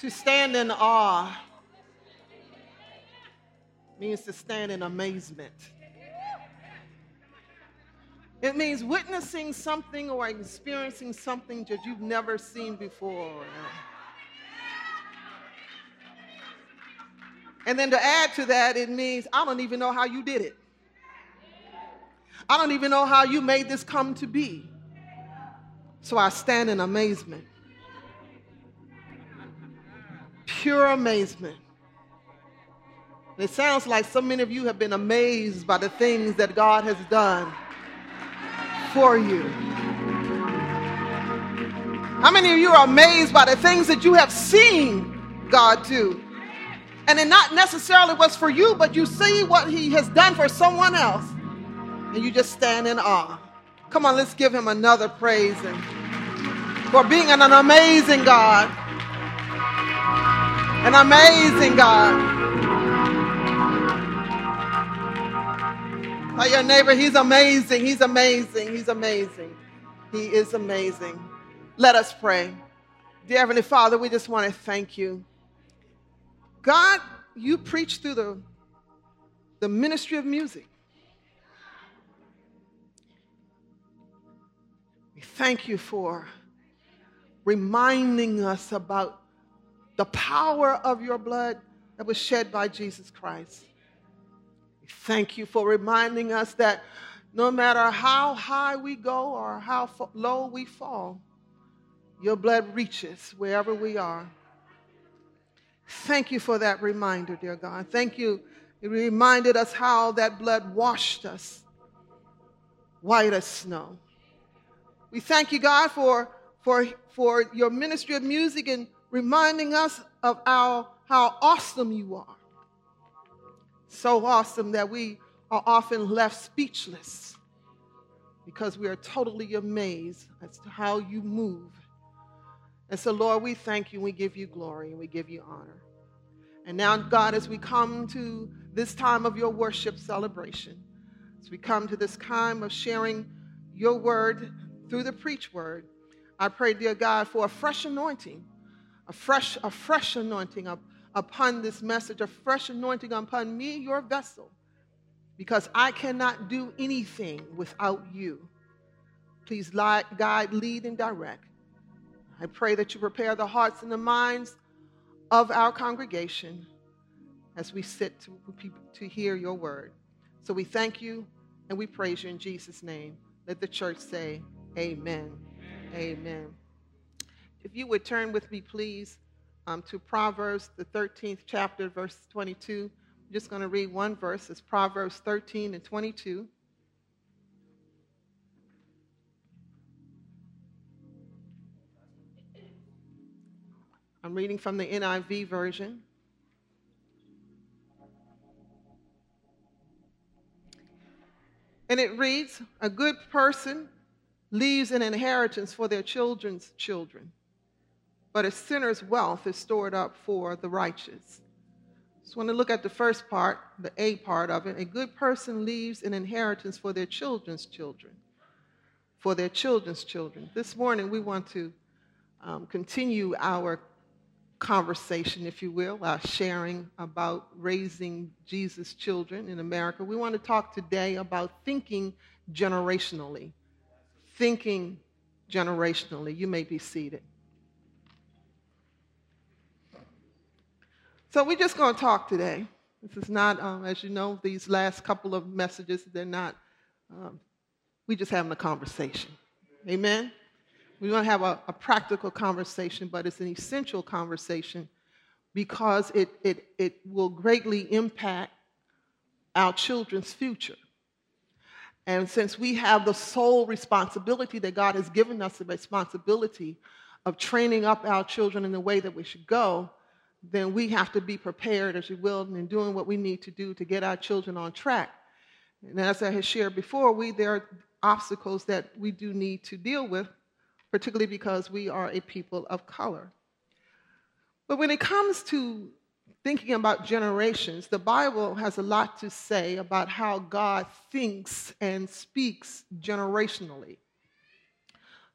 To stand in awe means to stand in amazement. It means witnessing something or experiencing something that you've never seen before. And then to add to that, it means I don't even know how you did it. I don't even know how you made this come to be. So I stand in amazement. Pure amazement. And it sounds like so many of you have been amazed by the things that God has done for you. How many of you are amazed by the things that you have seen God do? And it not necessarily was for you, but you see what He has done for someone else, and you just stand in awe. Come on, let's give Him another praise for being an amazing God. An amazing God. Tell your neighbor, he's amazing. He's amazing. He's amazing. He is amazing. Let us pray. Dear Heavenly Father, we just want to thank you. God, you preach through the, the ministry of music. We thank you for reminding us about the power of your blood that was shed by Jesus Christ. We Thank you for reminding us that no matter how high we go or how low we fall, your blood reaches wherever we are. Thank you for that reminder, dear God. Thank you. It reminded us how that blood washed us white as snow. We thank you, God, for, for, for your ministry of music and reminding us of our, how awesome you are so awesome that we are often left speechless because we are totally amazed as to how you move. And so, Lord, we thank you, we give you glory, and we give you honor. And now, God, as we come to this time of your worship celebration, as we come to this time of sharing your word through the preach word, I pray, dear God, for a fresh anointing, a fresh, a fresh anointing, a, upon this message, a fresh anointing upon me, your vessel, because I cannot do anything without you. Please guide, lead, and direct. I pray that you prepare the hearts and the minds of our congregation as we sit to, to hear your word. So we thank you and we praise you in Jesus' name. Let the church say, Amen. Amen. Amen. If you would turn with me, please um, to Proverbs, the 13th chapter, verse 22. I'm just going to read one verse. It's Proverbs 13 and 22. I'm reading from the NIV version. And it reads A good person leaves an inheritance for their children's children but a sinner's wealth is stored up for the righteous. So, when I look at the first part, the A part of it, a good person leaves an inheritance for their children's children. For their children's children. This morning, we want to um, continue our conversation, if you will, our sharing about raising Jesus' children in America. We want to talk today about thinking generationally. Thinking generationally. You may be seated. So we're just going to talk today. This is not, um, as you know, these last couple of messages, they're not, um, we just having a conversation. Amen? We want to have a, a, practical conversation, but it's an essential conversation because it, it, it will greatly impact our children's future. And since we have the sole responsibility that God has given us the responsibility of training up our children in the way that we should go, then we have to be prepared, as you will, and doing what we need to do to get our children on track. And as I had shared before, we there are obstacles that we do need to deal with, particularly because we are a people of color. But when it comes to thinking about generations, the Bible has a lot to say about how God thinks and speaks generationally.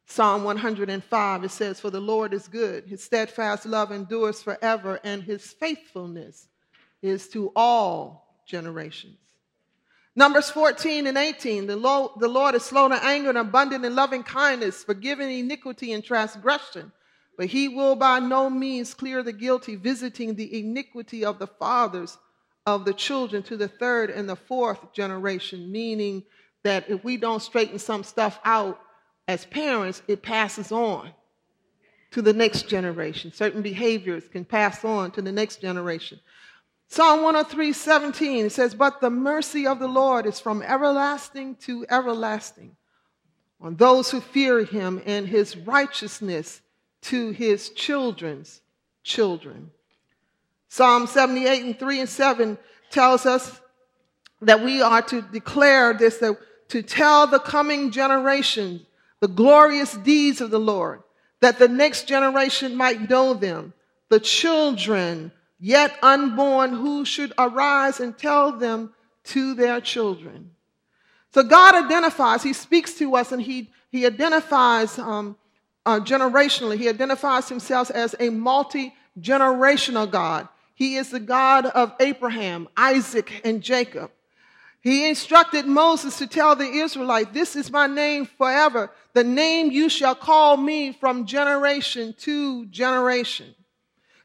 Psalm 105, it says, For the Lord is good, his steadfast love endures forever, and his faithfulness is to all generations. Numbers 14 and 18, the Lord, the Lord is slow to anger and abundant in loving kindness, forgiving iniquity and transgression. But he will by no means clear the guilty, visiting the iniquity of the fathers of the children to the third and the fourth generation, meaning that if we don't straighten some stuff out as parents, it passes on to the next generation. Certain behaviors can pass on to the next generation. Psalm 103 17 says, But the mercy of the Lord is from everlasting to everlasting on those who fear him, and his righteousness to his children's children. Psalm 78 and 3 and 7 tells us that we are to declare this, that, to tell the coming generation the glorious deeds of the Lord, that the next generation might know them, the children yet unborn who should arise and tell them to their children. So God identifies, He speaks to us and He, he identifies um, uh, generationally, He identifies Himself as a multi generational God. He is the God of Abraham, Isaac, and Jacob. He instructed Moses to tell the Israelites, This is my name forever, the name you shall call me from generation to generation.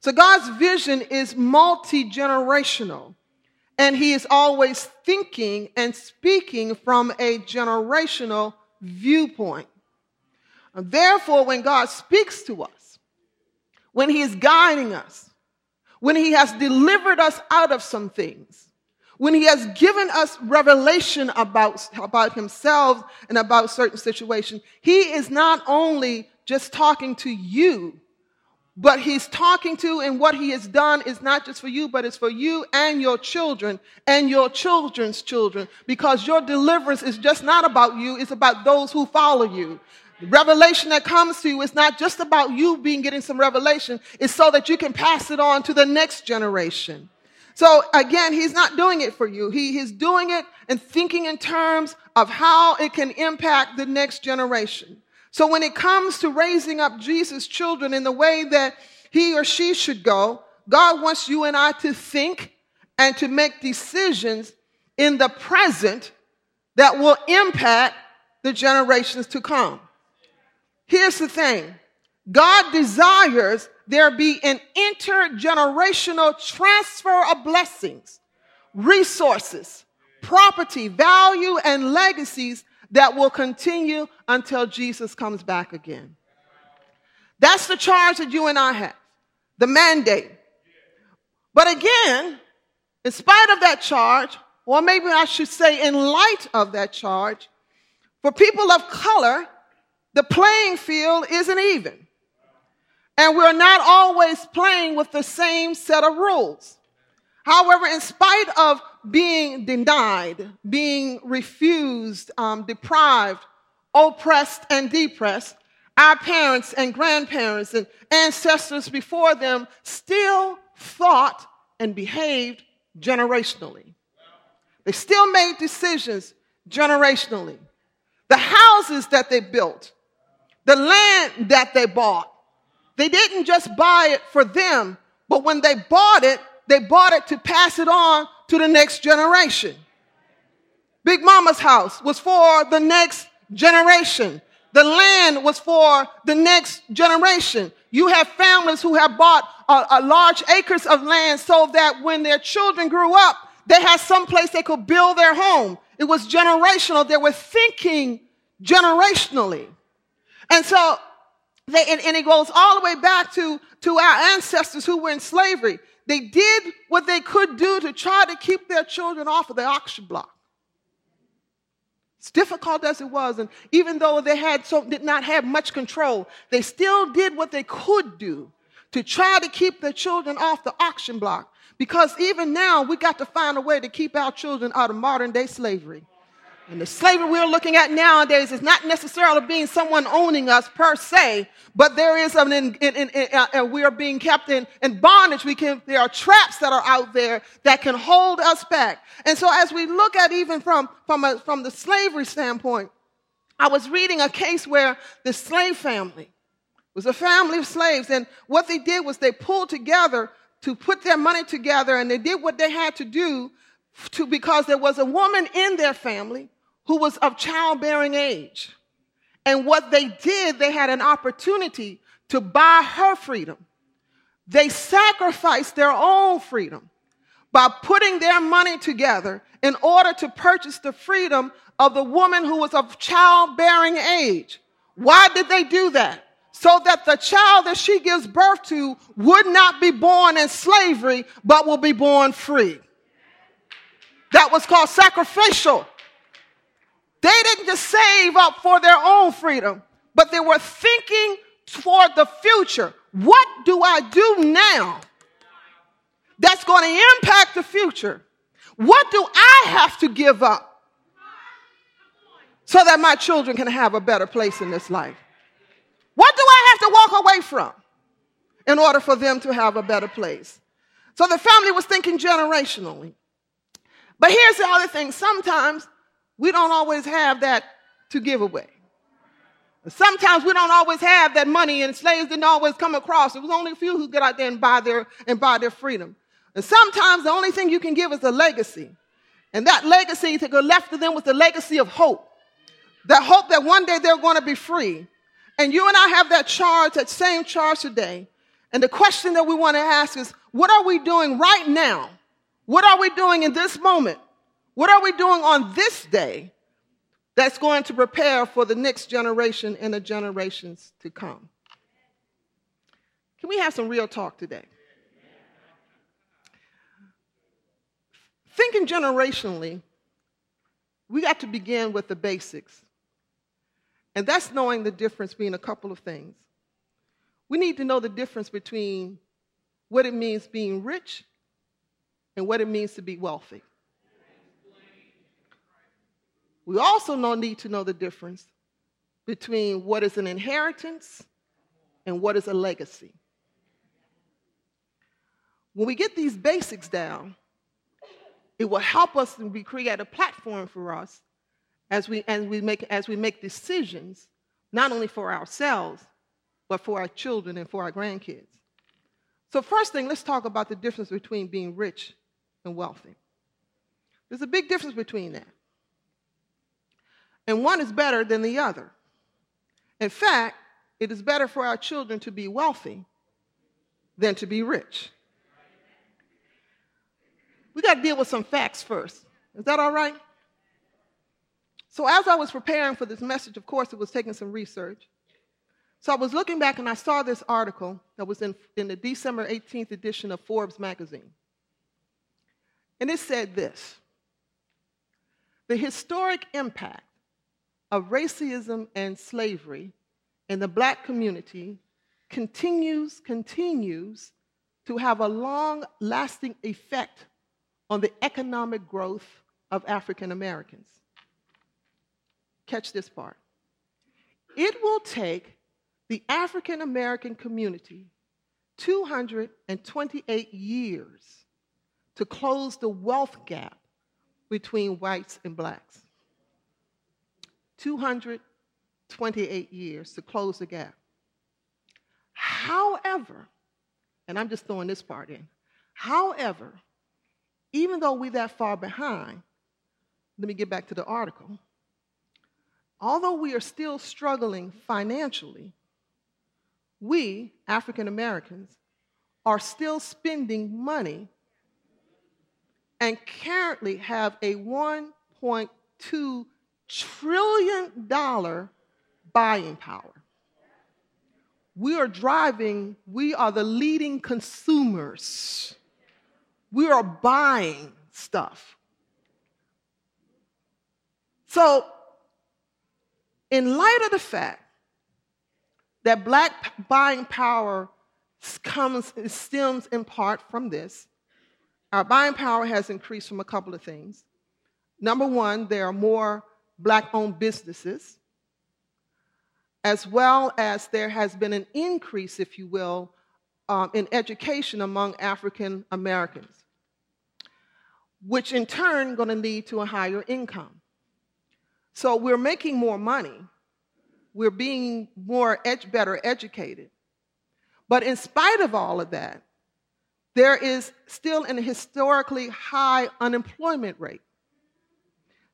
So God's vision is multi generational, and He is always thinking and speaking from a generational viewpoint. And therefore, when God speaks to us, when He is guiding us, when He has delivered us out of some things, when He has given us revelation about, about Himself and about certain situations, He is not only just talking to you, but he's talking to and what he has done is not just for you, but it's for you and your children and your children's children because your deliverance is just not about you, it's about those who follow you. The revelation that comes to you is not just about you being getting some revelation, it's so that you can pass it on to the next generation. So again, he's not doing it for you. He is doing it and thinking in terms of how it can impact the next generation. So when it comes to raising up Jesus' children in the way that he or she should go, God wants you and I to think and to make decisions in the present that will impact the generations to come. Here's the thing. God desires there be an intergenerational transfer of blessings, resources, property, value, and legacies that will continue until Jesus comes back again. That's the charge that you and I have, the mandate. But again, in spite of that charge, or maybe I should say, in light of that charge, for people of color, the playing field isn't even. And we're not always playing with the same set of rules. However, in spite of being denied, being refused, um, deprived, oppressed, and depressed, our parents and grandparents and ancestors before them still thought and behaved generationally. They still made decisions generationally. The houses that they built, the land that they bought, they didn't just buy it for them, but when they bought it, they bought it to pass it on to the next generation. Big Mama's house was for the next generation. The land was for the next generation. You have families who have bought a, a large acres of land so that when their children grew up, they had some place they could build their home. It was generational. They were thinking generationally. And so, they, and, and it goes all the way back to, to our ancestors who were in slavery. They did what they could do to try to keep their children off of the auction block. As difficult as it was, and even though they had so did not have much control, they still did what they could do to try to keep their children off the auction block. Because even now, we got to find a way to keep our children out of modern day slavery. And the slavery we're looking at nowadays is not necessarily being someone owning us per se, but there is an, in, in, in, uh, we are being kept in, in bondage. We can, there are traps that are out there that can hold us back. And so as we look at even from, from, a, from the slavery standpoint, I was reading a case where the slave family was a family of slaves, and what they did was they pulled together to put their money together, and they did what they had to do to because there was a woman in their family who was of childbearing age. And what they did, they had an opportunity to buy her freedom. They sacrificed their own freedom by putting their money together in order to purchase the freedom of the woman who was of childbearing age. Why did they do that? So that the child that she gives birth to would not be born in slavery, but will be born free. That was called sacrificial. They didn't just save up for their own freedom, but they were thinking toward the future. What do I do now that's going to impact the future? What do I have to give up so that my children can have a better place in this life? What do I have to walk away from in order for them to have a better place? So the family was thinking generationally. But here's the other thing sometimes we don't always have that to give away. Sometimes we don't always have that money, and slaves didn't always come across. It was only a few who get out there and buy their and buy their freedom. And sometimes the only thing you can give is a legacy. And that legacy to go left to them was the legacy of hope. That hope that one day they're going to be free. And you and I have that charge, that same charge today. And the question that we want to ask is, what are we doing right now? What are we doing in this moment? What are we doing on this day that's going to prepare for the next generation and the generations to come? Can we have some real talk today? Thinking generationally, we got to begin with the basics. And that's knowing the difference between a couple of things. We need to know the difference between what it means being rich and what it means to be wealthy. We also need to know the difference between what is an inheritance and what is a legacy. When we get these basics down, it will help us and we create a platform for us as we, as we, make, as we make decisions, not only for ourselves, but for our children and for our grandkids. So, first thing, let's talk about the difference between being rich and wealthy. There's a big difference between that. And one is better than the other. In fact, it is better for our children to be wealthy than to be rich. We got to deal with some facts first. Is that all right? So, as I was preparing for this message, of course, it was taking some research. So, I was looking back and I saw this article that was in, in the December 18th edition of Forbes magazine. And it said this The historic impact of racism and slavery in the black community continues, continues to have a long lasting effect on the economic growth of African Americans. Catch this part. It will take the African American community 228 years to close the wealth gap between whites and blacks. 228 years to close the gap. However, and I'm just throwing this part in, however, even though we're that far behind, let me get back to the article. Although we are still struggling financially, we, African Americans, are still spending money and currently have a $1.2 trillion buying power. We are driving, we are the leading consumers we are buying stuff. So, in light of the fact that black buying power comes stems in part from this, our buying power has increased from a couple of things. Number one, there are more black owned businesses, as well as there has been an increase, if you will, um, in education among African Americans which in turn going to lead to a higher income. So we're making more money. We're being more ed- better educated. But in spite of all of that, there is still an historically high unemployment rate.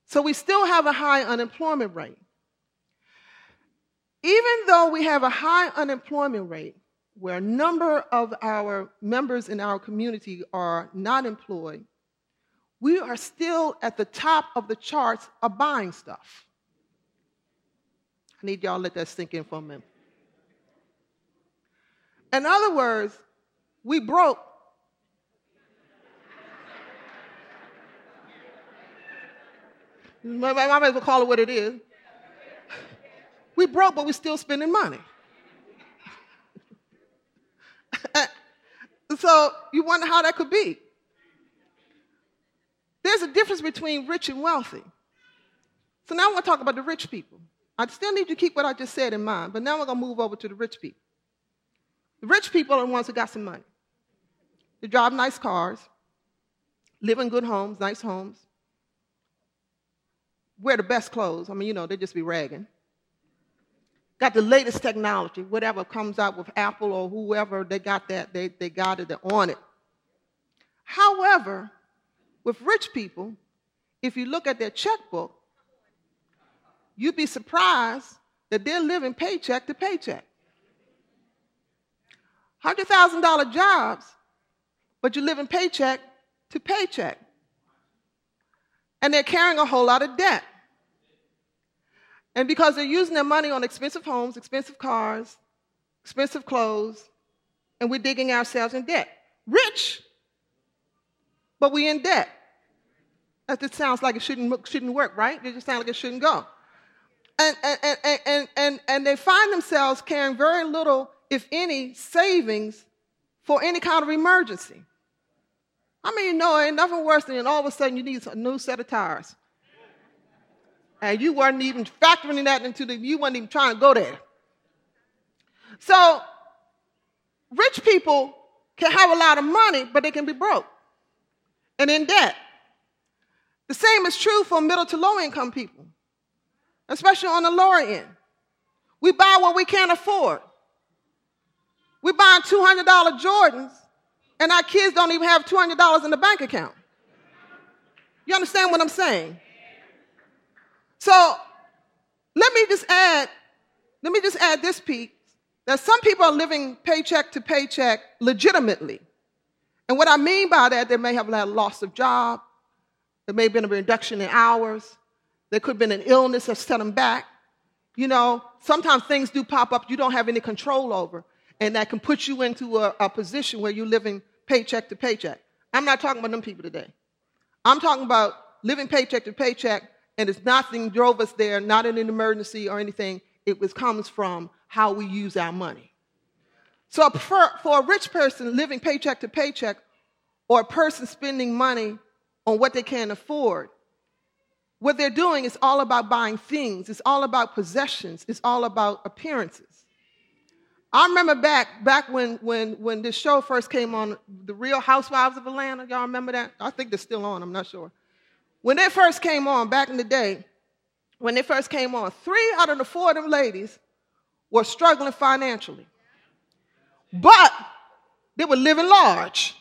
So we still have a high unemployment rate. Even though we have a high unemployment rate, where a number of our members in our community are not employed, we are still at the top of the charts of buying stuff. I need y'all to let that sink in for a minute. In other words, we broke. I might as well call it what it is. We broke, but we're still spending money. so you wonder how that could be. There's a difference between rich and wealthy. So now I want to talk about the rich people. I still need you to keep what I just said in mind, but now we're going to move over to the rich people. The rich people are the ones who got some money. They drive nice cars, live in good homes, nice homes, wear the best clothes. I mean, you know, they just be ragging. Got the latest technology, whatever comes out with Apple or whoever, they got that, they, they got it, they're on it. However, with rich people, if you look at their checkbook, you'd be surprised that they're living paycheck to paycheck. $100,000 jobs, but you're living paycheck to paycheck. And they're carrying a whole lot of debt. And because they're using their money on expensive homes, expensive cars, expensive clothes, and we're digging ourselves in debt. Rich, but we're in debt. That just sounds like it shouldn't, shouldn't work, right? It just sounds like it shouldn't go. And, and, and, and, and, and they find themselves carrying very little if any, savings for any kind of emergency. I mean, know, ain't nothing worse than all of a sudden you need a new set of tires. And you weren't even factoring that into the, you weren't even trying to go there. So, rich people can have a lot of money, but they can be broke and in debt. The same is true for middle to low income people, especially on the lower end. We buy what we can't afford. We're buying $200 Jordans, and our kids don't even have $200 in the bank account. You understand what I'm saying? So let me just add, let me just add this piece that some people are living paycheck to paycheck legitimately. And what I mean by that, they may have had a loss of job, there may have been a reduction in hours, there could have been an illness that set them back. You know, sometimes things do pop up you don't have any control over and that can put you into a, a position where you're living paycheck to paycheck. I'm not talking about them people today. I'm talking about living paycheck to paycheck, and it's nothing drove us there, not in an emergency or anything. It was, comes from how we use our money. So for, for a rich person living paycheck to paycheck, or a person spending money on what they can afford, what they're doing is all about buying things. It's all about possessions. It's all about appearances. I remember back back when when when this show first came on, the Real Housewives of Atlanta. Y'all remember that? I think they're still on. I'm not sure. When they first came on back in the day, when they first came on, three out of the four of them ladies were struggling financially, but they were living large.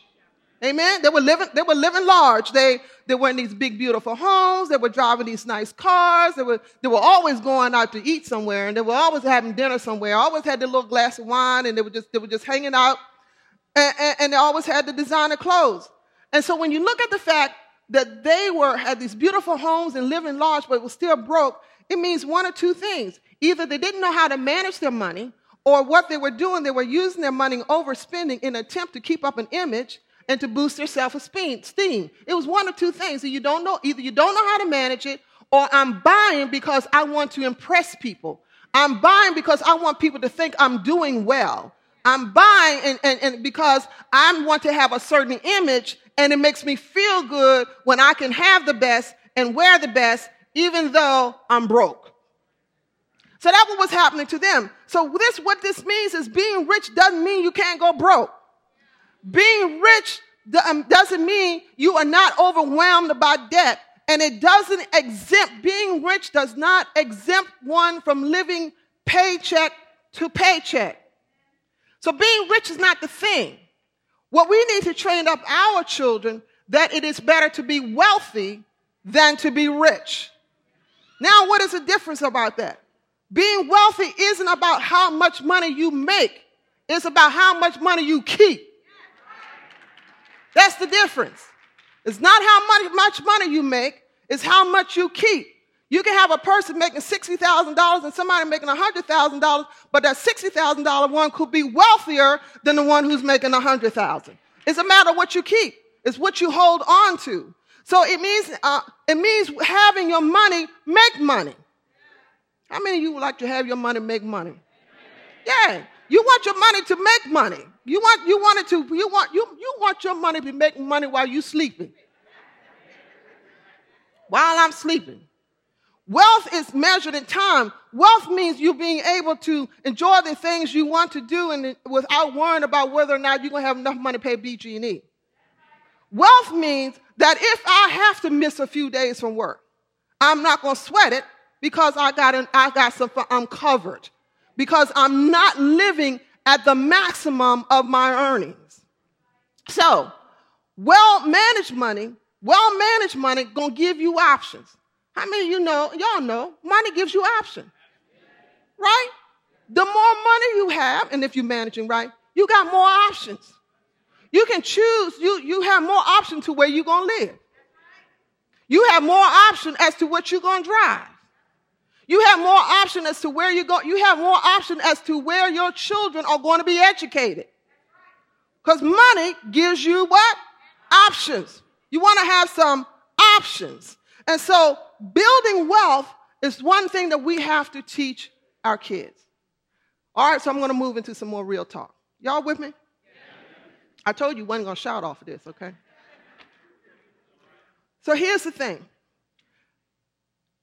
Amen. They were living, they were living large. They, they were in these big, beautiful homes. They were driving these nice cars. They were, they were always going out to eat somewhere and they were always having dinner somewhere. Always had their little glass of wine and they were just, they were just hanging out and, and, and they always had the designer clothes. And so when you look at the fact that they were, had these beautiful homes and living large, but were still broke, it means one or two things. Either they didn't know how to manage their money or what they were doing, they were using their money overspending in an attempt to keep up an image and to boost their self-esteem. It was one or two things. You don't know, either you don't know how to manage it, or I'm buying because I want to impress people. I'm buying because I want people to think I'm doing well. I'm buying and, and, and because I want to have a certain image and it makes me feel good when I can have the best and wear the best, even though I'm broke. So that's what was happening to them. So this, what this means is being rich doesn't mean you can't go broke. Being rich um, doesn't mean you are not overwhelmed by debt and it doesn't exempt, being rich does not exempt one from living paycheck to paycheck. So being rich is not the thing. What we need to train up our children that it is better to be wealthy than to be rich. Now, what is the difference about that? Being wealthy isn't about how much money you make, it's about how much money you keep. That's the difference. It's not how much money you make, it's how much you keep. You can have a person making $60,000 and somebody making $100,000, but that $60,000 one could be wealthier than the one who's making 100,000. It's a matter of what you keep. It's what you hold on to. So it means, uh, it means having your money make money. How many of you would like to have your money make money? Yeah. You want your money to make money. You want, you want it to, you want, you, you want your money to be making money while you're sleeping. While I'm sleeping. Wealth is measured in time. Wealth means you being able to enjoy the things you want to do and without worrying about whether or not you're going to have enough money to pay BG&E. Wealth means that if I have to miss a few days from work, I'm not going to sweat it because I got an, I got some I'm covered because I'm not living at the maximum of my earnings. So, well managed money, well managed money to give you options. How many of you know, y'all know, money gives you options. Right? The more money you have, and if you're managing right, you got more options. You can choose, you, you have more option to where you're to live. You have more option as to what you're to drive. You have more option as to where you go. You have more option as to where your children are going to be educated. Because money gives you what? Options. You want to have some options. And so building wealth is one thing that we have to teach our kids. All right, so I'm going to move into some more real talk. Y'all with me? I told you wasn't going to shout off of this, okay? So here's the thing.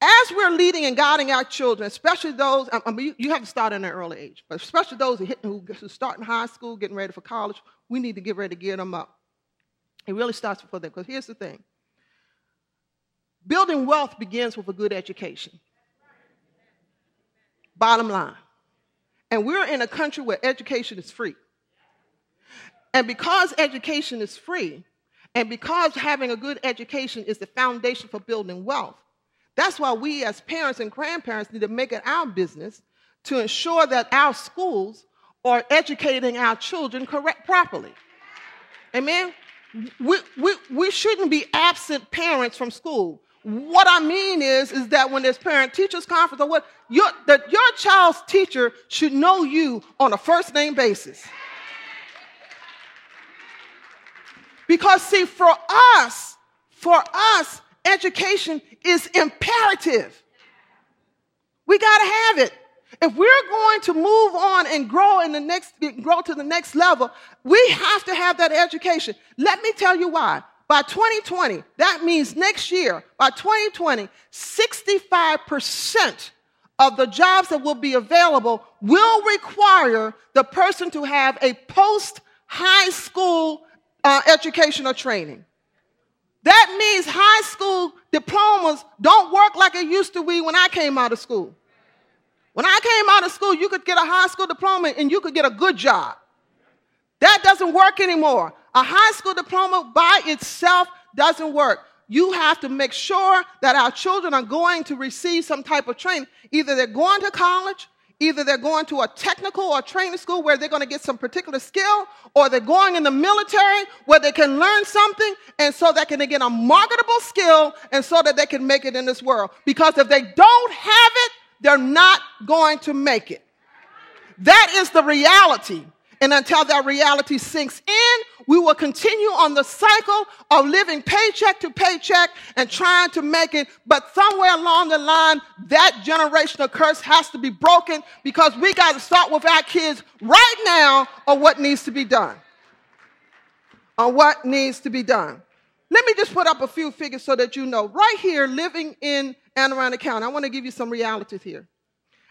As we're leading and guiding our children, especially those, I mean, you have to start in an early age, but especially those who, start in high school, getting ready for college, we need to get ready to get them up. It really starts before them, because here's the thing. Building wealth begins with a good education. Bottom line. And we're in a country where education is free. And because education is free, and because having a good education is the foundation for building wealth, that's why we as parents and grandparents need to make it our business to ensure that our schools are educating our children correct properly. Amen? We, we, we shouldn't be absent parents from school. What I mean is, is that when there's parent teachers conference or what, your, your child's teacher should know you on a first name basis. Because see, for us, for us, education is imperative. We got to have it. If we're going to move on and grow in the next, grow to the next level, we have to have that education. Let me tell you why. By 2020, that means next year, by 2020, 65% of the jobs that will be available will require the person to have a post high school uh, education or training. That means high school diplomas don't work like it used to be when I came out of school. When I came out of school, you could get a high school diploma and you could get a good job. That doesn't work anymore. A high school diploma by itself doesn't work. You have to make sure that our children are going to receive some type of training. Either they're going to college, either they're going to a technical or training school where they're going to get some particular skill, or they're going in the military where they can learn something and so they can get a marketable skill and so that they can make it in this world. Because if they don't have it, they're not going to make it. That is the reality. And until that reality sinks in, we will continue on the cycle of living paycheck to paycheck and trying to make it. But somewhere along the line, that generational curse has to be broken because we got to start with our kids right now on what needs to be done. On what needs to be done. Let me just put up a few figures so that you know. Right here, living in Anne Arundel County, I want to give you some realities here.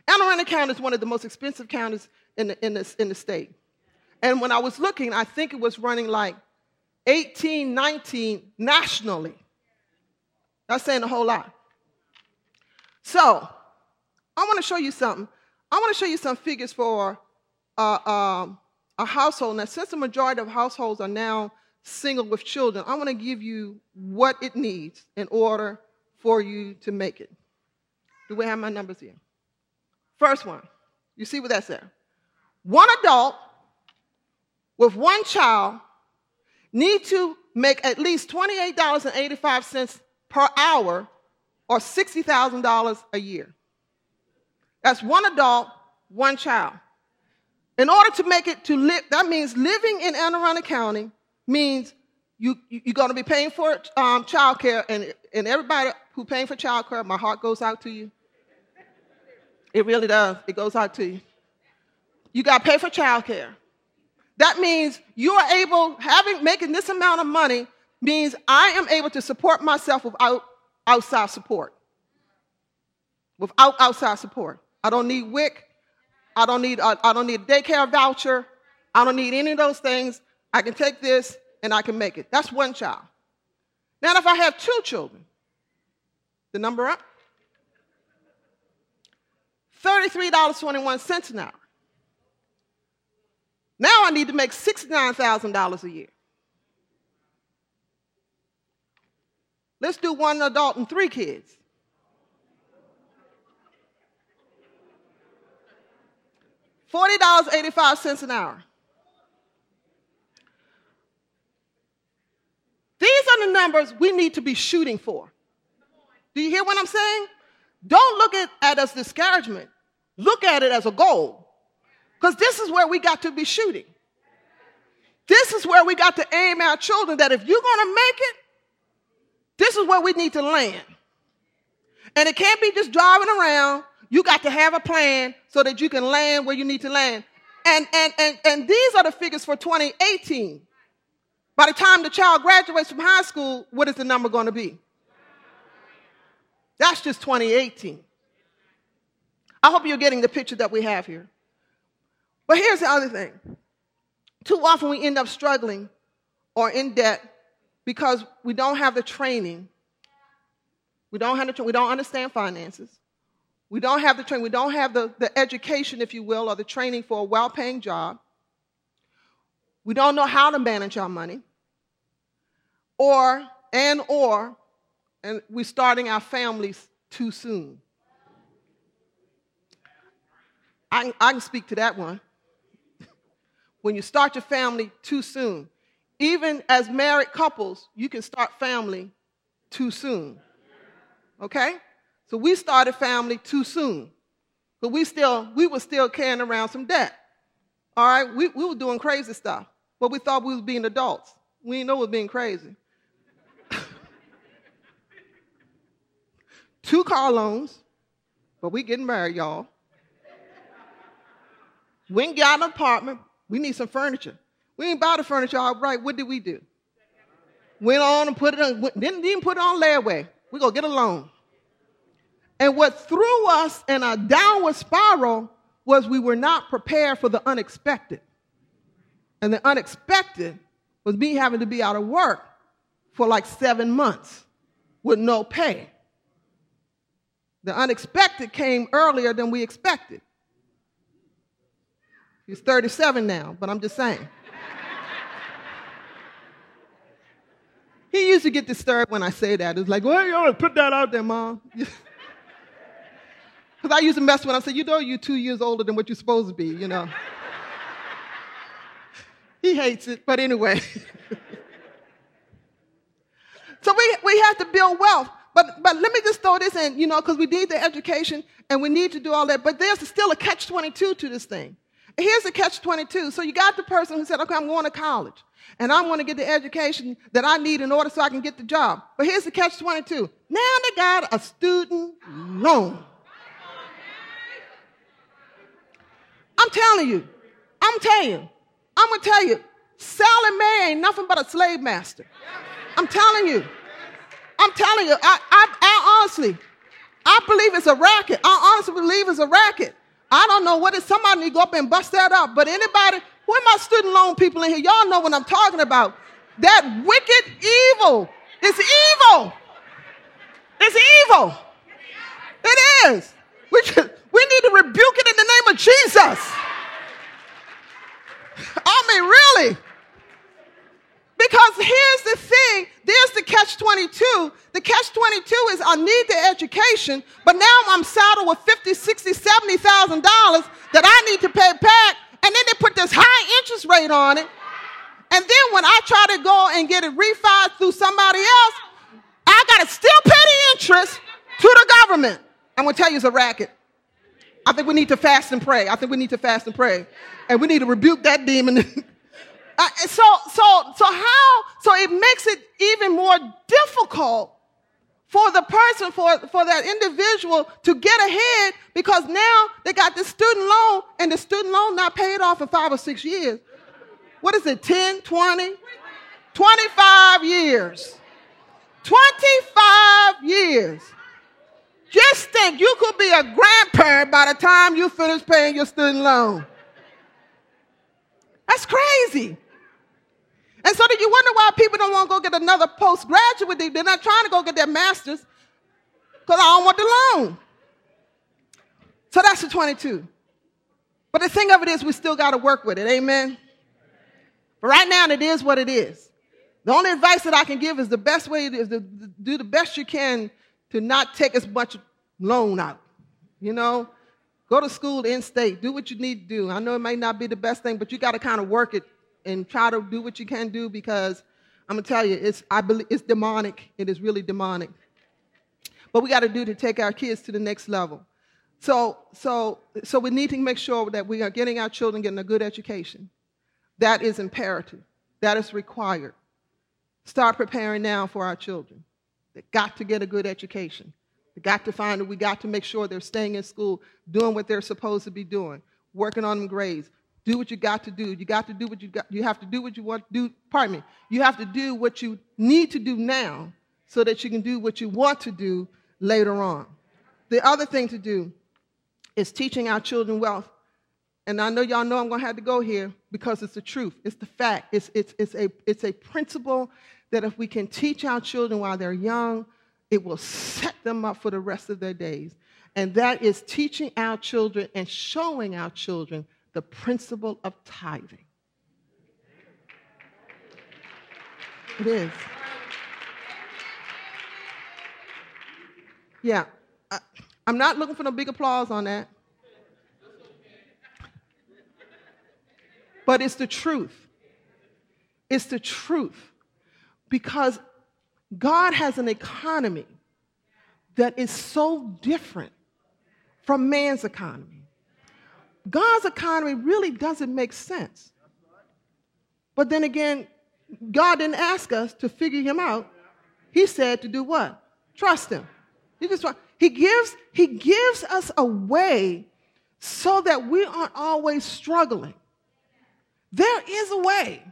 Anne Arundel County is one of the most expensive counties in the, in the, in the state. And when I was looking, I think it was running like 18, 19 nationally. That's saying a whole lot. So, I want to show you something. I want to show you some figures for uh, um, a household. Now, since the majority of households are now single with children, I want to give you what it needs in order for you to make it. Do we have my numbers here? First one. You see what that says? One adult with one child need to make at least $28.85 per hour or $60,000 a year. That's one adult, one child. In order to make it to live, that means living in Anne Arundel County means you, you're going to be paying for um, child care, and, and everybody who paying for child care, my heart goes out to you. It really does. It goes out to you. You got to pay for child care. That means you are able, having making this amount of money means I am able to support myself without outside support. Without outside support. I don't need WIC. I don't need, I, I don't need a daycare voucher. I don't need any of those things. I can take this and I can make it. That's one child. Now, if I have two children, the number up $33.21 an hour. Now I need to make $69,000 a year. Let's do one adult and three kids. $40.85 an hour. These are the numbers we need to be shooting for. Do you hear what I'm saying? Don't look at, at as discouragement. Look at it as a goal. Because this is where we got to be shooting. This is where we got to aim our children that if you're going to make it, this is where we need to land. And it can't be just driving around. You got to have a plan so that you can land where you need to land. And, and, and, and these are the figures for 2018. By the time the child graduates from high school, what is the number going to be? That's just 2018. I hope you're getting the picture that we have here. But here's the other thing too often we end up struggling or in debt because we don't have the training. We don't, have the, we don't understand finances. We don't have the training. We don't have the, the education, if you will, or the training for a well paying job. We don't know how to manage our money. Or, and or, and we're starting our families too soon. I, I can speak to that one. When you start your family too soon, even as married couples, you can start family too soon. Okay? So we started family too soon. But we still, we were still carrying around some debt. All right? We, we were doing crazy stuff. But we thought we was being adults. We didn't know we were being crazy. Two car loans, but we getting married, y'all. We ain't got an apartment. We need some furniture. We ain't buy the furniture outright. What did we do? Went on and put it on, didn't even put it on layaway. we going to get a loan. And what threw us in a downward spiral was we were not prepared for the unexpected. And the unexpected was me having to be out of work for like seven months with no pay. The unexpected came earlier than we expected. He's 37 now, but I'm just saying. he used to get disturbed when I say that. It's like, well, you to put that out there, Mom. Because I used to mess with him. I said, you know, you're two years older than what you're supposed to be, you know. he hates it, but anyway. so we, we have to build wealth. But, but let me just throw this in, you know, because we need the education and we need to do all that. But there's still a catch 22 to this thing. Here's the catch 22. So you got the person who said, okay, I'm going to college and I'm going to get the education that I need in order so I can get the job. But here's the catch 22. Now they got a student loan. I'm telling you, I'm telling you, I'm going to tell you, Sallie Mae ain't nothing but a slave master. I'm telling you. I'm telling you, I, I, I honestly, I believe it's a racket. I honestly believe it's a racket. I don't know what is. Somebody need to go up and bust that up. But anybody, who are my student loan people in here? Y'all know what I'm talking about. That wicked evil. It's evil. It's evil. It is. We, just, we need to rebuke it in the name of Jesus. I mean, really. Because here's the thing there's the catch 22. The catch 22 is I need the education, but now I'm saddled with 50, 60, 70,000 dollars that I need to pay back. And then they put this high interest rate on it. And then when I try to go and get it refied through somebody else, I got to still pay the interest to the government. I'm going to tell you it's a racket. I think we need to fast and pray. I think we need to fast and pray. And we need to rebuke that demon Uh, so, so, so how, so it makes it even more difficult for the person, for, for that individual to get ahead because now they got the student loan and the student loan not paid off in five or six years. What is it, 10, 20? 25 years. 25 years. Just think you could be a grandparent by the time you finish paying your student loan. That's crazy. And so do you wonder why people don't want to go get another postgraduate degree? They're not trying to go get their master's because I don't want the loan. So that's the 22. But the thing of it is, we still got to work with it. Amen. But right now, it is what it is. The only advice that I can give is the best way is to do the best you can to not take as much loan out. You know, go to school in state, do what you need to do. I know it may not be the best thing, but you got to kind of work it and try to do what you can do because I'm gonna tell you, it's I believe it's demonic. It is really demonic. But we got to do to take our kids to the next level. So, so, so we need to make sure that we are getting our children getting a good education. That is imperative. That is required. Start preparing now for our children. They got to get a good education. They got to find. That we got to make sure they're staying in school, doing what they're supposed to be doing, working on them grades, do what you got to do. You got to do what you got. You have to do what you want to do. Pardon me. You have to do what you need to do now so that you can do what you want to do later on. The other thing to do is teaching our children wealth. And I know y'all know I'm going to have to go here because it's the truth. It's the fact. It's, it's, it's, a, it's a principle that if we can teach our children while they're young, it will set them up for the rest of their days. And that is teaching our children and showing our children the principle of tithing. It is. Yeah. I, I'm not looking for no big applause on that. But it's the truth. It's the truth. Because God has an economy that is so different from man's economy. God's economy really doesn't make sense. But then again, God didn't ask us to figure him out. He said to do what? Trust him. He just he gives he gives us a way so that we aren't always struggling. There is a way.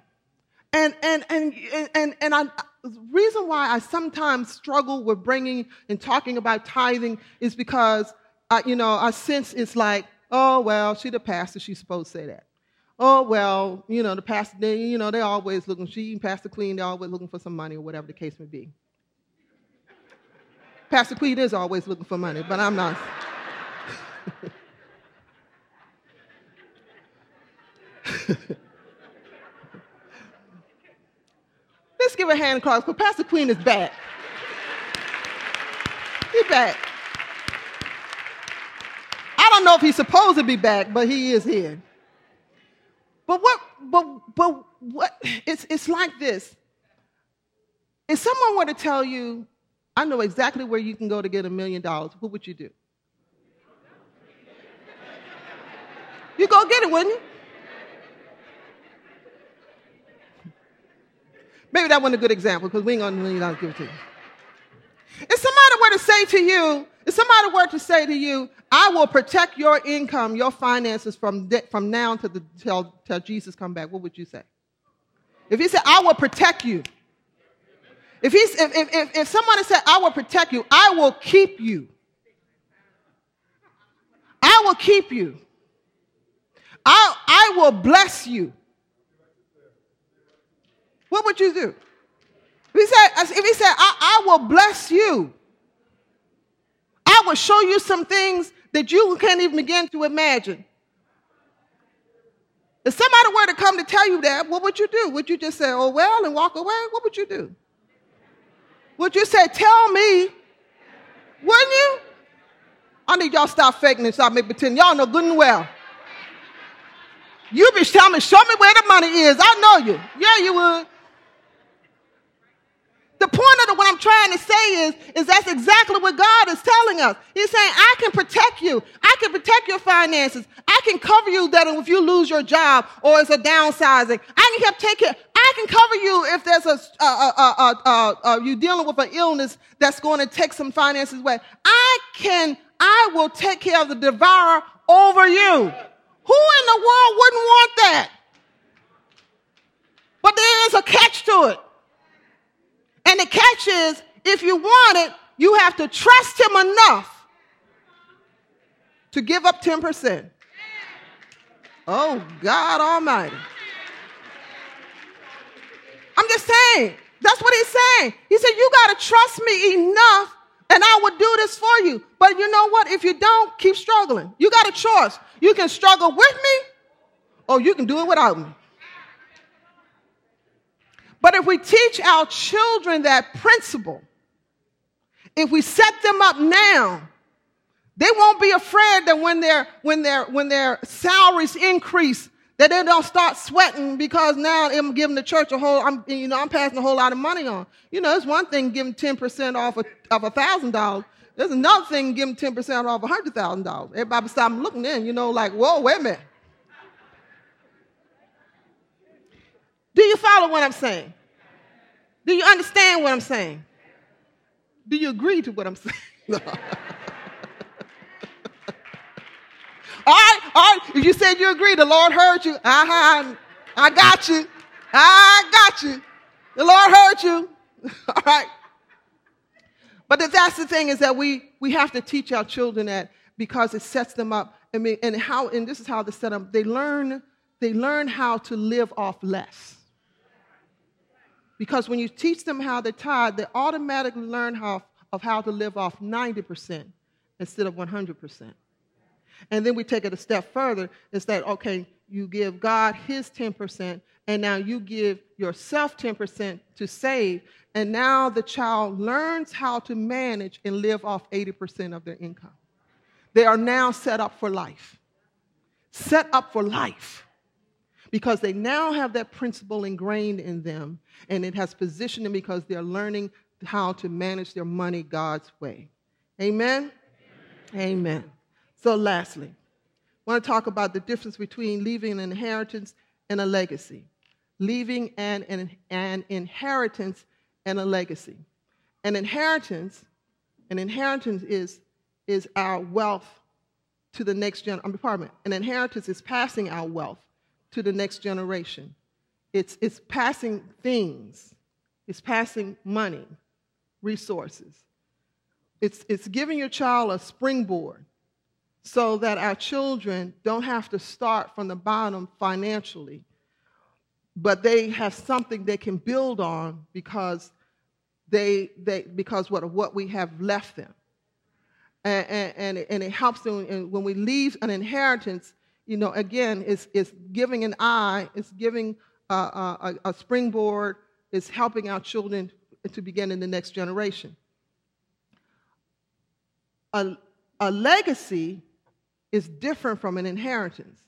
And and and and and I the reason why I sometimes struggle with bringing and talking about tithing is because I, you know I sense it's like Oh, well, she the pastor, she's supposed to say that. Oh, well, you know, the pastor, they, you know, they're always looking, she and Pastor Queen, they're always looking for some money or whatever the case may be. Pastor Queen is always looking for money, but I'm not. Let's give a hand clap because Pastor Queen is back. He's back I don't know if he's supposed to be back, but he is here. But what, but, but what, it's, it's like this. If someone were to tell you, I know exactly where you can go to get a million dollars, what would you do? You go get it, wouldn't you? Maybe that wasn't a good example because we ain't gonna million dollars give it to you. If somebody were to say to you, if somebody were to say to you, I will protect your income, your finances from, de- from now to the, till, till Jesus come back, what would you say? If he said, I will protect you. If, he's, if, if, if, if said, I will protect you, I will keep you. I will keep you. I, I will bless you. What would you do? He said, if he said I, I will bless you, I will show you some things that you can't even begin to imagine. If somebody were to come to tell you that, what would you do? Would you just say, oh, well, and walk away? What would you do? Would you say, tell me? Wouldn't you? I need y'all stop faking and stop making pretend. Y'all know good and well. You be telling me, show me where the money is. I know you. Yeah, you would. The point of what I'm trying to say is, is that's exactly what God is telling us. He's saying, I can protect you. I can protect your finances. I can cover you that if you lose your job or it's a downsizing. I can help take care. I can cover you if there's a, uh, uh, uh, you're dealing with an illness that's going to take some finances away. I can, I will take care of the devourer over you. Who in the world wouldn't want that? But there is a catch to it. The catch is if you want it, you have to trust him enough to give up 10%. Oh, God Almighty. I'm just saying. That's what he's saying. He said, You got to trust me enough and I will do this for you. But you know what? If you don't, keep struggling. You got a choice. You can struggle with me or you can do it without me. But if we teach our children that principle, if we set them up now, they won't be afraid that when their when their when their salaries increase, that they don't start sweating because now I'm giving the church a whole I'm you know I'm passing a whole lot of money on. You know, it's one thing giving ten percent off of, a thousand dollars. There's another thing giving ten percent off a hundred thousand dollars. Everybody stop looking in, you know, like whoa, wait a minute. Do you follow what I'm saying? Do you understand what I'm saying? Do you agree to what I'm saying? all right, all right. If you said you agree, the Lord heard you. Uh-huh. I got you. I got you. The Lord heard you. all right. But that's the thing is that we, we have to teach our children that because it sets them up. I mean, and how, and this is how they set up. They learn, they learn how to live off less. Because when you teach them how to tithe, they automatically learn how, of how to live off 90% instead of 100%. And then we take it a step further. It's that, okay, you give God his 10%, and now you give yourself 10% to save. And now the child learns how to manage and live off 80% of their income. They are now set up for life. Set up for life because they now have that principle ingrained in them and it has positioned them because they're learning how to manage their money God's way. Amen? Amen. Amen. So, lastly, I want to talk about the difference between leaving an inheritance and a legacy. Leaving an, an, an inheritance and a legacy. An inheritance, an inheritance is, is our wealth to the next generation. Pardon me. An inheritance is passing our wealth to the next generation. It's, it's passing things, it's passing money, resources. It's, it's giving your child a springboard so that our children don't have to start from the bottom financially, but they have something they can build on because they, they because what, what we have left them. And, and, and, it, and it helps them and when we leave an inheritance you know, again, it's, it's giving an eye, it's giving a, a, springboard, it's helping our children to begin in the next generation. A, a legacy is different from an inheritance.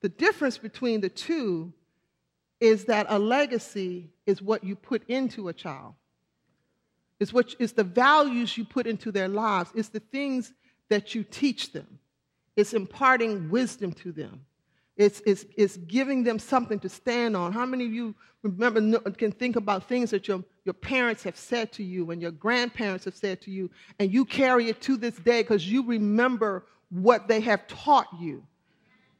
The difference between the two is that a legacy is what you put into a child. It's, what, it's the values you put into their lives. It's the things that you teach them. It's imparting wisdom to them. It's, it's, it's giving them something to stand on. How many of you remember, can think about things that your, your parents have said to you and your grandparents have said to you, and you carry it to this day because you remember what they have taught you?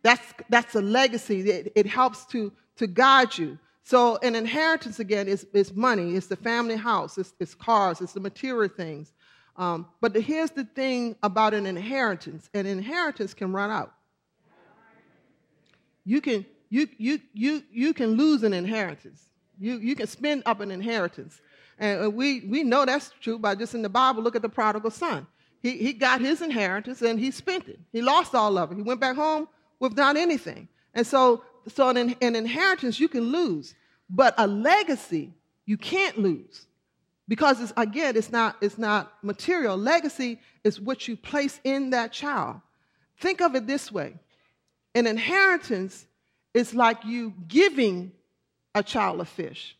That's, that's a legacy. It, it helps to, to guide you. So, an inheritance again is, is money, it's the family house, it's, it's cars, it's the material things. Um, but the, here's the thing about an inheritance an inheritance can run out. You can, you, you, you, you can lose an inheritance, you, you can spend up an inheritance. And we, we know that's true by just in the Bible, look at the prodigal son. he, he got his inheritance and he spent it. He lost all of it. He went back home without anything. And so, so an, an inheritance you can lose, but a legacy you can't lose because it's, again it's not it's not material. Legacy is what you place in that child. Think of it this way. An inheritance is like you giving a child a fish.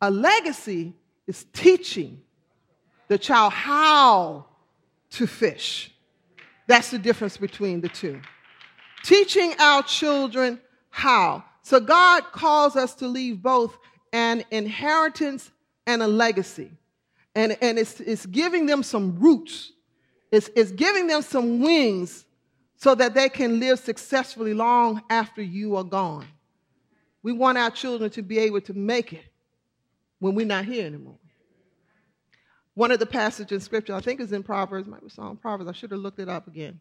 A legacy is teaching the child how to fish. That's the difference between the two. Teaching our children how. So god calls us to leave both an inheritance and a legacy. And, and it's, it's giving them some roots, it's, it's giving them some wings so that they can live successfully long after you are gone. We want our children to be able to make it when we're not here anymore. One of the passages in scripture, I think is in Proverbs, might be Psalm Proverbs, I should have looked it up again.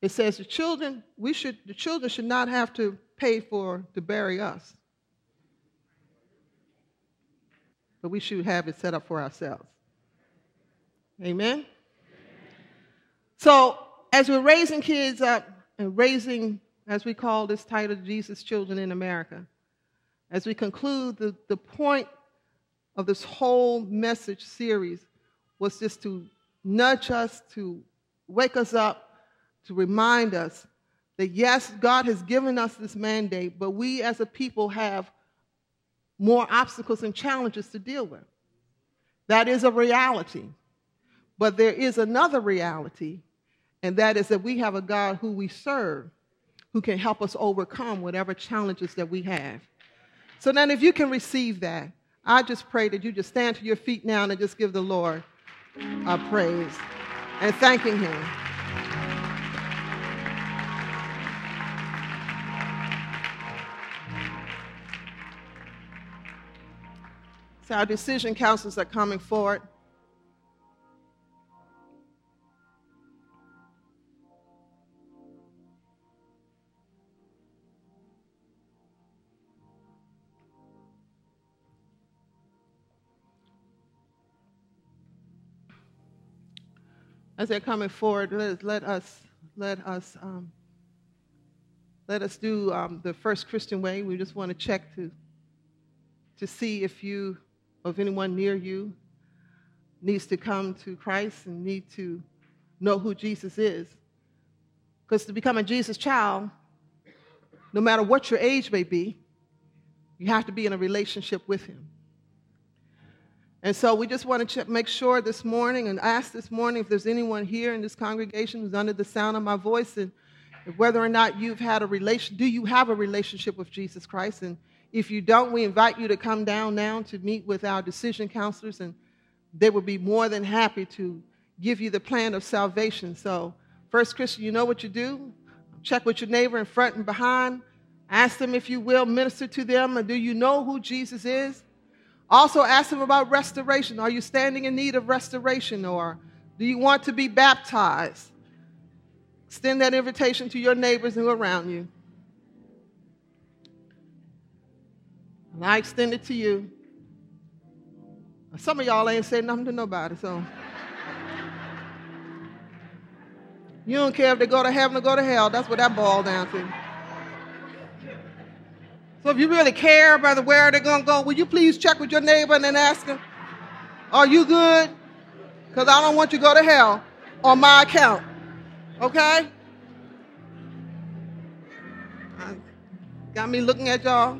It says the children, we should, the children should not have to pay for to bury us. But we should have it set up for ourselves. Amen? So, as we're raising kids up and raising, as we call this title, Jesus Children in America, as we conclude, the, the point of this whole message series was just to nudge us, to wake us up, to remind us that yes, God has given us this mandate, but we as a people have more obstacles and challenges to deal with. That is a reality. But there is another reality, and that is that we have a God who we serve who can help us overcome whatever challenges that we have. So then, if you can receive that, I just pray that you just stand to your feet now and just give the Lord a praise and thanking Him. So our decision counselors are coming forward. As they're coming forward, let, let us let us um, let us do um, the first Christian way. We just want to check to to see if you of anyone near you needs to come to Christ and need to know who Jesus is. Because to become a Jesus child, no matter what your age may be, you have to be in a relationship with Him. And so we just want to make sure this morning and ask this morning if there's anyone here in this congregation who's under the sound of my voice and whether or not you've had a relation, do you have a relationship with Jesus Christ? And if you don't, we invite you to come down now to meet with our decision counselors, and they will be more than happy to give you the plan of salvation. So, first, Christian, you know what you do. Check with your neighbor in front and behind. Ask them, if you will, minister to them. And do you know who Jesus is? Also, ask them about restoration. Are you standing in need of restoration, or do you want to be baptized? Extend that invitation to your neighbors who are around you. I extend it to you. Some of y'all ain't said nothing to nobody, so. You don't care if they go to heaven or go to hell. That's what that boils down to. So if you really care about where they're going to go, will you please check with your neighbor and then ask him, are you good? Because I don't want you to go to hell on my account. Okay? Got me looking at y'all.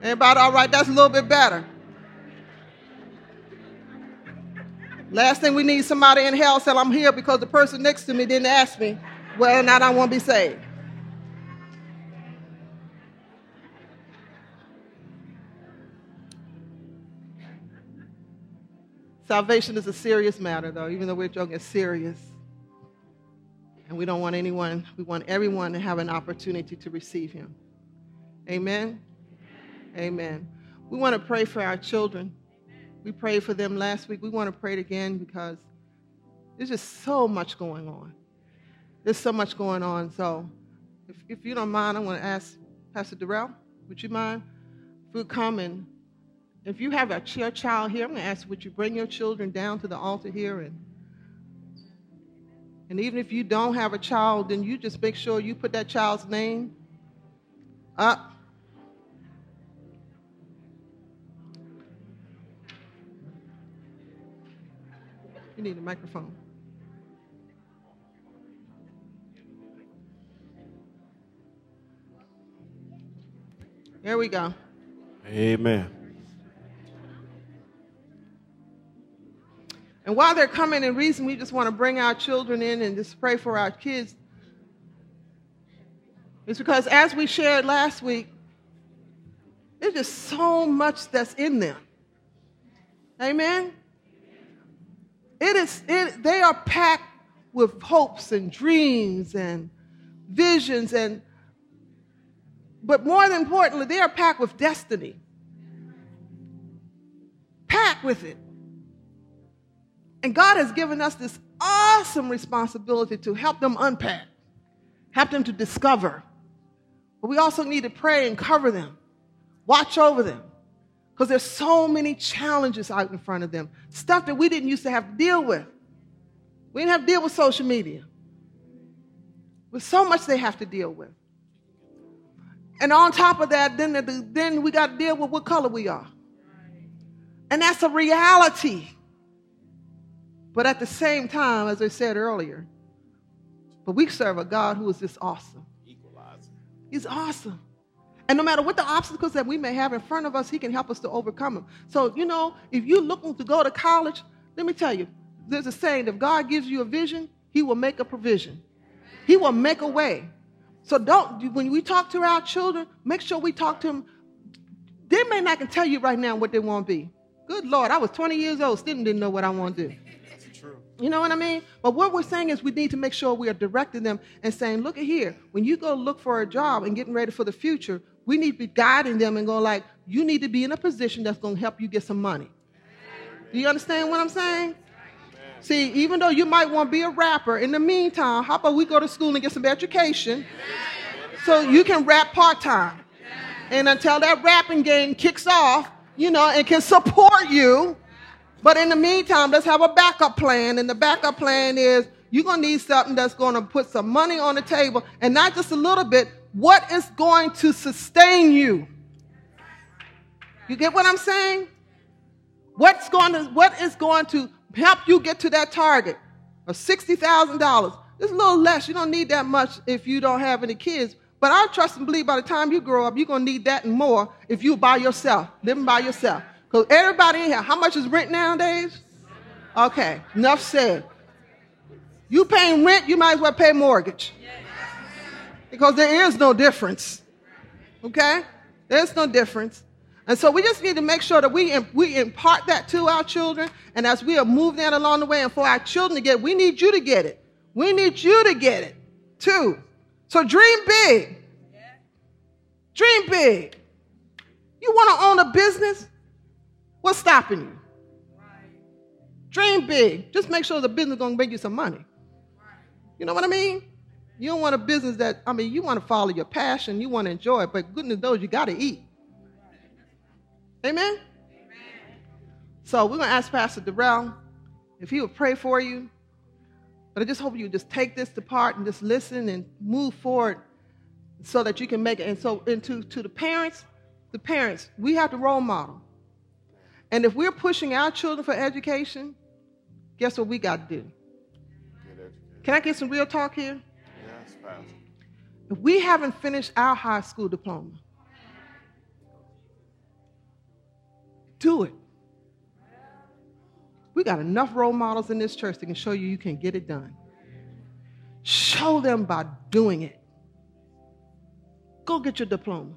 Everybody all right? That's a little bit better. Last thing we need somebody in hell say, I'm here because the person next to me didn't ask me whether or not I want to be saved. Salvation is a serious matter, though, even though we're joking, it's serious. And we don't want anyone, we want everyone to have an opportunity to receive Him. Amen. Amen. We want to pray for our children. We prayed for them last week. We want to pray it again because there's just so much going on. There's so much going on. So if, if you don't mind, I want to ask Pastor Darrell, would you mind if we come and, If you have a child here, I'm going to ask, would you bring your children down to the altar here? And, and even if you don't have a child, then you just make sure you put that child's name up. You need a microphone. There we go. Amen. And while they're coming and reason, we just want to bring our children in and just pray for our kids. It's because as we shared last week, there's just so much that's in them. Amen. It is it, they are packed with hopes and dreams and visions and but more than importantly, they are packed with destiny. Packed with it. And God has given us this awesome responsibility to help them unpack, help them to discover. But we also need to pray and cover them, watch over them, because there's so many challenges out in front of them, stuff that we didn't used to have to deal with. We didn't have to deal with social media. With so much they have to deal with. And on top of that, then, then we got to deal with what color we are. And that's a reality. But at the same time, as I said earlier, but we serve a God who is just awesome. Equalizer. He's awesome. And no matter what the obstacles that we may have in front of us, He can help us to overcome them. So, you know, if you're looking to go to college, let me tell you, there's a saying if God gives you a vision, He will make a provision, He will make a way. So don't, when we talk to our children, make sure we talk to them. They may not can tell you right now what they want to be. Good Lord, I was 20 years old, still didn't know what I want to do. That's true. You know what I mean? But what we're saying is we need to make sure we are directing them and saying, look at here, when you go look for a job and getting ready for the future, we need to be guiding them and going like, you need to be in a position that's going to help you get some money. Do you understand what I'm saying? See, even though you might want to be a rapper, in the meantime, how about we go to school and get some education so you can rap part time? And until that rapping game kicks off, you know, and can support you. But in the meantime, let's have a backup plan. And the backup plan is you're going to need something that's going to put some money on the table and not just a little bit. What is going to sustain you? You get what I'm saying? What's going to, what is going to help you get to that target of $60,000. It's a little less. You don't need that much if you don't have any kids. But I trust and believe by the time you grow up, you're going to need that and more if you're by yourself, living by yourself. Because everybody in here, how much is rent nowadays? Okay, enough said. You paying rent, you might as well pay mortgage. Because there is no difference. Okay? There's no difference. And so we just need to make sure that we, we impart that to our children. And as we are moving that along the way, and for our children to get, it, we need you to get it. We need you to get it too. So dream big. Dream big. You want to own a business? What's stopping you? Dream big. Just make sure the business is going to make you some money. You know what I mean? You don't want a business that, I mean, you want to follow your passion, you want to enjoy it, but goodness knows you got to eat. Amen? Amen. So we're going to ask Pastor Darrell if he would pray for you. But I just hope you just take this to part and just listen and move forward so that you can make it. And so, into to the parents, the parents, we have to role model. And if we're pushing our children for education, guess what we got to do? Can I get some real talk here? If we haven't finished our high school diploma, Do it. We got enough role models in this church that can show you you can get it done. Show them by doing it. Go get your diploma.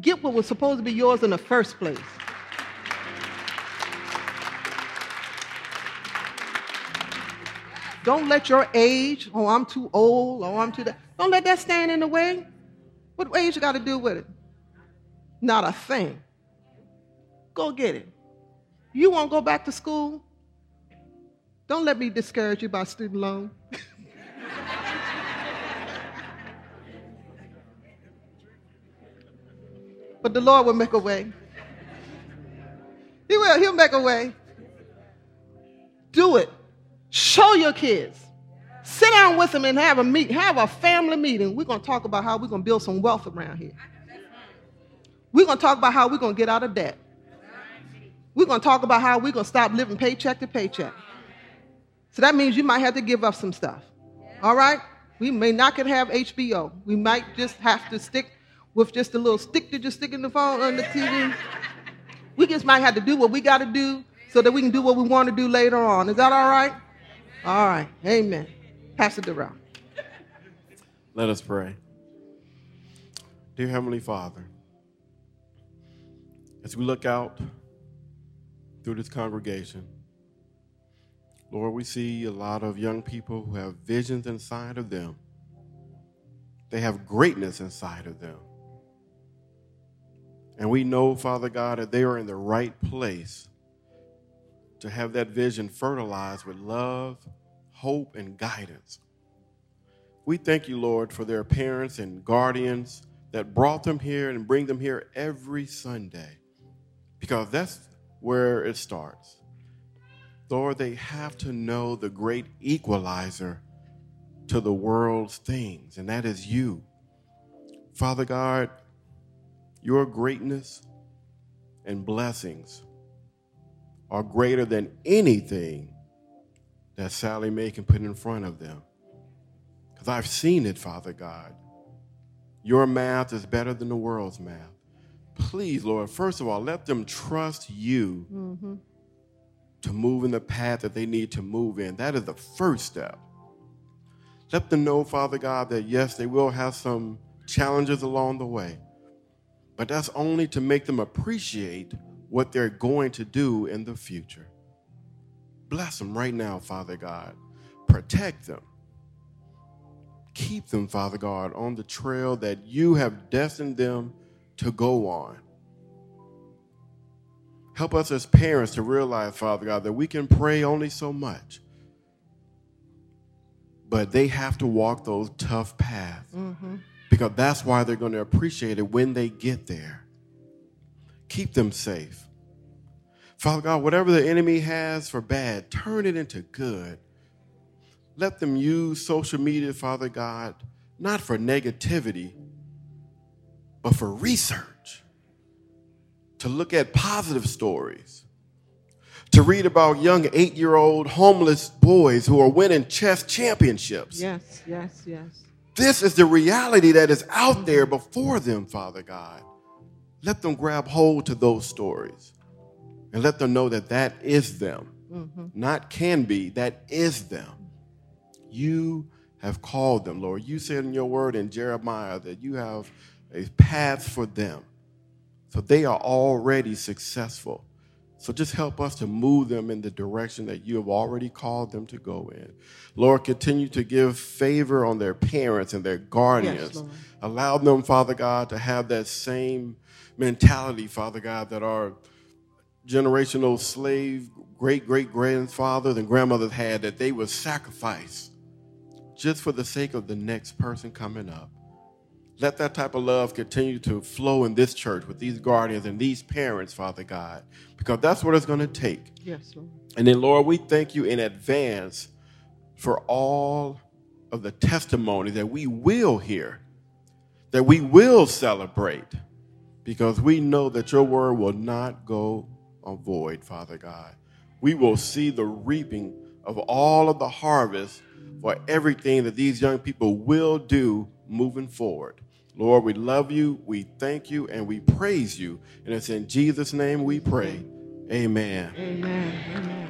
Get what was supposed to be yours in the first place. Don't let your age, oh, I'm too old, oh, I'm too that. Don't let that stand in the way. What age you got to do with it? Not a thing. Go get it. You won't go back to school? Don't let me discourage you by student loan. but the Lord will make a way. He will. He'll make a way. Do it. Show your kids. Sit down with them and have a meet, have a family meeting. We're gonna talk about how we're gonna build some wealth around here. We're gonna talk about how we're gonna get out of debt. We're gonna talk about how we're gonna stop living paycheck to paycheck. So that means you might have to give up some stuff. All right? We may not could have HBO. We might just have to stick with just a little stick to just stick in the phone on the TV. We just might have to do what we got to do so that we can do what we want to do later on. Is that all right? All right. Amen. It around. Let us pray. Dear Heavenly Father, as we look out through this congregation, Lord, we see a lot of young people who have visions inside of them. They have greatness inside of them. And we know, Father God, that they are in the right place to have that vision fertilized with love, hope, and guidance. We thank you, Lord, for their parents and guardians that brought them here and bring them here every Sunday because that's where it starts. Lord, they have to know the great equalizer to the world's things, and that is you. Father God, your greatness and blessings are greater than anything that Sallie Mae can put in front of them. Because I've seen it, Father God. Your math is better than the world's math. Please, Lord, first of all, let them trust you. Mm-hmm to move in the path that they need to move in. That is the first step. Let them know, Father God, that yes, they will have some challenges along the way, but that's only to make them appreciate what they're going to do in the future. Bless them right now, Father God. Protect them. Keep them, Father God, on the trail that you have destined them to go on. Help us as parents to realize, Father God, that we can pray only so much. But they have to walk those tough paths mm-hmm. because that's why they're going to appreciate it when they get there. Keep them safe. Father God, whatever the enemy has for bad, turn it into good. Let them use social media, Father God, not for negativity, but for research to look at positive stories, to read about young eight year old homeless boys who are winning chess championships. Yes, yes, yes. This is the reality that is out there before them, Father God. Let them grab hold to those stories and let them know that that is them. Mm-hmm. Not can be, that is them. You have called them, Lord. You said in your word in Jeremiah that you have a path for them. So they are already successful. So just help us to move them in the direction that you have already called them to go in. Lord, continue to give favor on their parents and their guardians. Yes, Allow them, Father God, to have that same mentality, Father God, that our generational slave great great grandfathers and grandmothers had, that they would sacrifice just for the sake of the next person coming up. Let that type of love continue to flow in this church with these guardians and these parents, Father God, because that's what it's going to take. Yes, Lord. And then, Lord, we thank you in advance for all of the testimony that we will hear, that we will celebrate, because we know that your word will not go void, Father God. We will see the reaping of all of the harvest for everything that these young people will do moving forward. Lord, we love you, we thank you, and we praise you. And it's in Jesus' name we pray. Amen. Amen. Amen.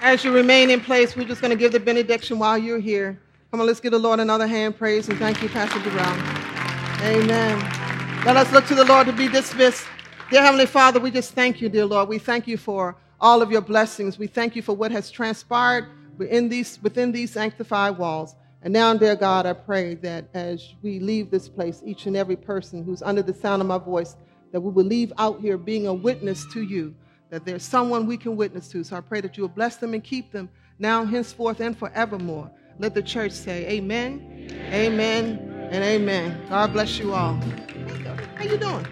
As you remain in place, we're just going to give the benediction while you're here. Come on, let's give the Lord another hand praise and thank you, Pastor Durrell. Amen. Let us look to the Lord to be dismissed. Dear Heavenly Father, we just thank you, dear Lord. We thank you for all of your blessings. We thank you for what has transpired within these, within these sanctified walls. And now, dear God, I pray that as we leave this place, each and every person who's under the sound of my voice, that we will leave out here being a witness to you, that there's someone we can witness to. So I pray that you will bless them and keep them now, henceforth, and forevermore. Let the church say amen, amen, and amen. God bless you all. How you doing?